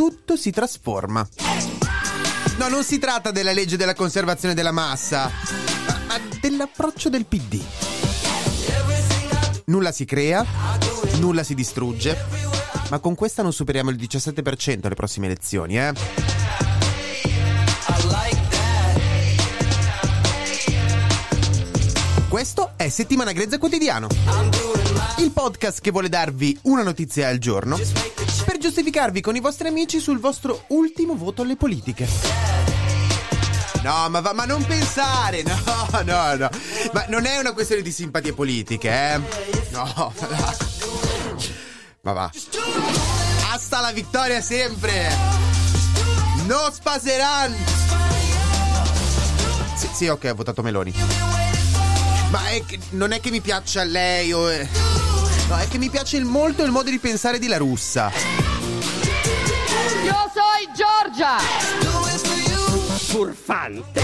tutto si trasforma. No, non si tratta della legge della conservazione della massa, ma, dell'approccio del PD. Nulla si crea, nulla si distrugge, ma con questa non superiamo il 17% alle prossime elezioni, eh? Questo è Settimana Grezza Quotidiano, il podcast che vuole darvi una notizia al giorno per giustificarvi con i vostri amici sul vostro ultimo voto alle politiche. No, ma, va, ma non pensare, no, no, no. Ma non è una questione di simpatie politiche, eh? No, ma va. Hasta la vittoria sempre! No spaseran! Sì, sì, ok, ho votato Meloni. Ma è che, non è che mi piaccia lei o... È... No, è che mi piace molto il modo di pensare di La Russa. Io sono Giorgia! Furfante.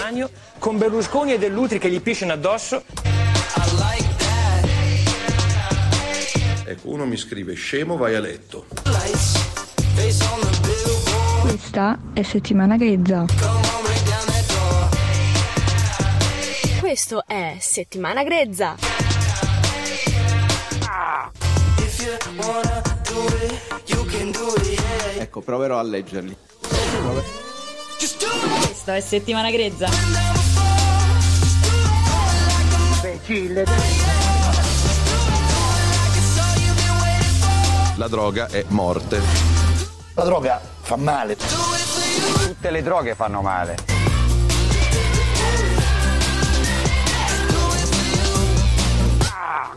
Magno con Berlusconi e Dell'Utri che gli pisciano addosso. Ecco, uno mi scrive scemo, vai a letto. Questa è settimana grezza. Questo è settimana grezza. Ecco, proverò a leggerli. Questo è settimana grezza. La droga è morte. La droga fa male. Tutte le droghe fanno male.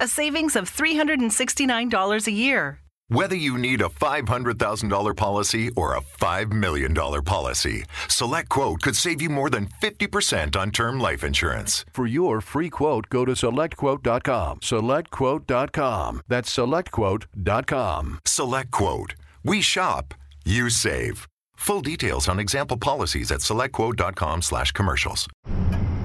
a savings of $369 a year. Whether you need a $500,000 policy or a $5 million policy, SelectQuote could save you more than 50% on term life insurance. For your free quote, go to selectquote.com. Selectquote.com. That's selectquote.com. SelectQuote. We shop, you save. Full details on example policies at selectquote.com slash commercials.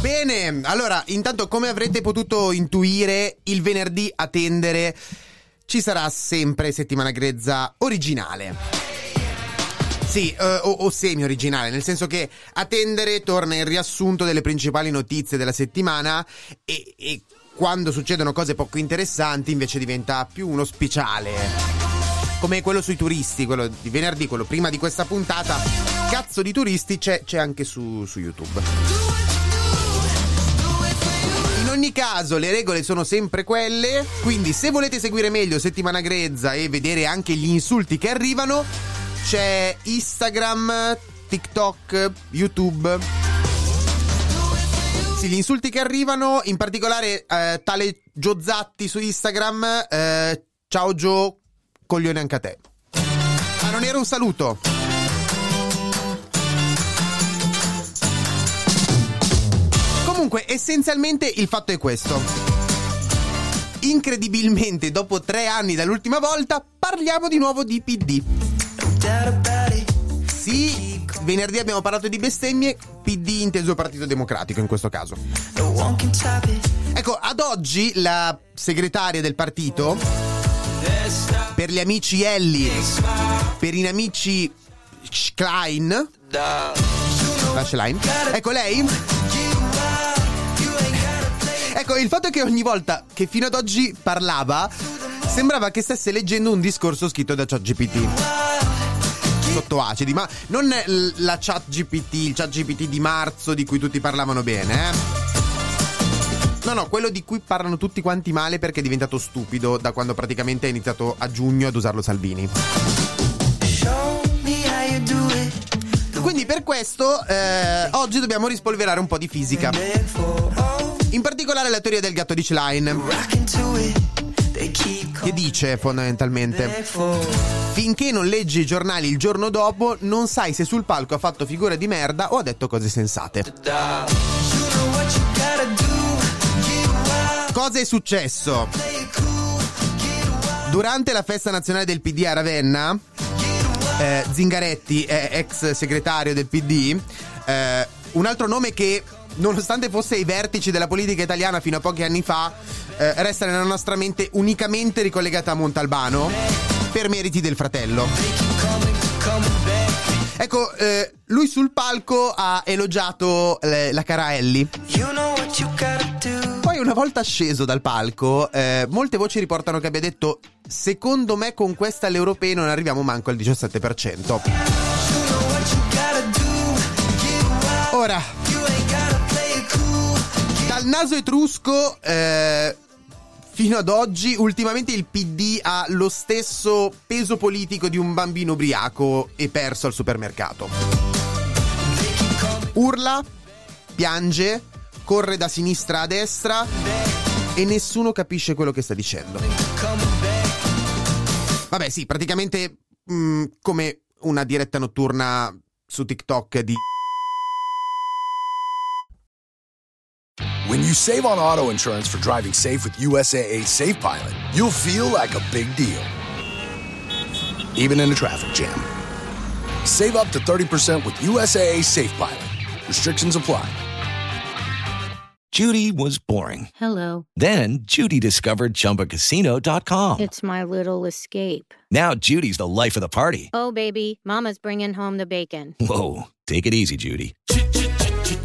Bene, allora, intanto come avrete potuto intuire, il venerdì a tendere ci sarà sempre settimana grezza originale. Sì, uh, o, o semi-originale, nel senso che a tendere torna il riassunto delle principali notizie della settimana e, e quando succedono cose poco interessanti invece diventa più uno speciale. Come quello sui turisti, quello di venerdì, quello prima di questa puntata. Cazzo di turisti c'è, c'è anche su, su YouTube. Ogni caso le regole sono sempre quelle, quindi se volete seguire meglio Settimana Grezza e vedere anche gli insulti che arrivano, c'è Instagram, TikTok, YouTube Sì, gli insulti che arrivano, in particolare eh, tale Giozatti su Instagram. eh, ciao Gio, coglione anche a te. Ma non era un saluto. Comunque, essenzialmente il fatto è questo. Incredibilmente, dopo tre anni dall'ultima volta, parliamo di nuovo di PD. Sì, venerdì abbiamo parlato di bestemmie, PD inteso Partito Democratico in questo caso. Ecco, ad oggi la segretaria del partito, per gli amici Ellie, per i amici Klein, la Schlein, ecco lei. Ecco, il fatto è che ogni volta che fino ad oggi parlava, sembrava che stesse leggendo un discorso scritto da ChatGPT sotto acidi, ma non la chat GPT, il chat GPT di marzo di cui tutti parlavano bene, eh. No, no, quello di cui parlano tutti quanti male perché è diventato stupido da quando praticamente ha iniziato a giugno ad usarlo Salvini. Quindi per questo eh, oggi dobbiamo rispolverare un po' di fisica. In particolare la teoria del gatto di Schlein. Che dice fondamentalmente: Finché non leggi i giornali il giorno dopo, non sai se sul palco ha fatto figura di merda o ha detto cose sensate. Cosa è successo? Durante la festa nazionale del PD a Ravenna, eh, Zingaretti, eh, ex segretario del PD, eh, un altro nome che nonostante fosse ai vertici della politica italiana fino a pochi anni fa, eh, resta nella nostra mente unicamente ricollegata a Montalbano per meriti del fratello. Ecco, eh, lui sul palco ha elogiato eh, la cara Ellie. Poi una volta sceso dal palco, eh, molte voci riportano che abbia detto secondo me con questa alle europee non arriviamo manco al 17%. Ora, naso etrusco eh, fino ad oggi, ultimamente il PD ha lo stesso peso politico di un bambino ubriaco e perso al supermercato. Urla, piange, corre da sinistra a destra e nessuno capisce quello che sta dicendo. Vabbè, sì, praticamente mh, come una diretta notturna su TikTok di When you save on auto insurance for driving safe with USAA Safe Pilot, you'll feel like a big deal, even in a traffic jam. Save up to 30% with USAA Safe Pilot. Restrictions apply. Judy was boring. Hello. Then Judy discovered ChumbaCasino.com. It's my little escape. Now Judy's the life of the party. Oh, baby, Mama's bringing home the bacon. Whoa, take it easy, Judy.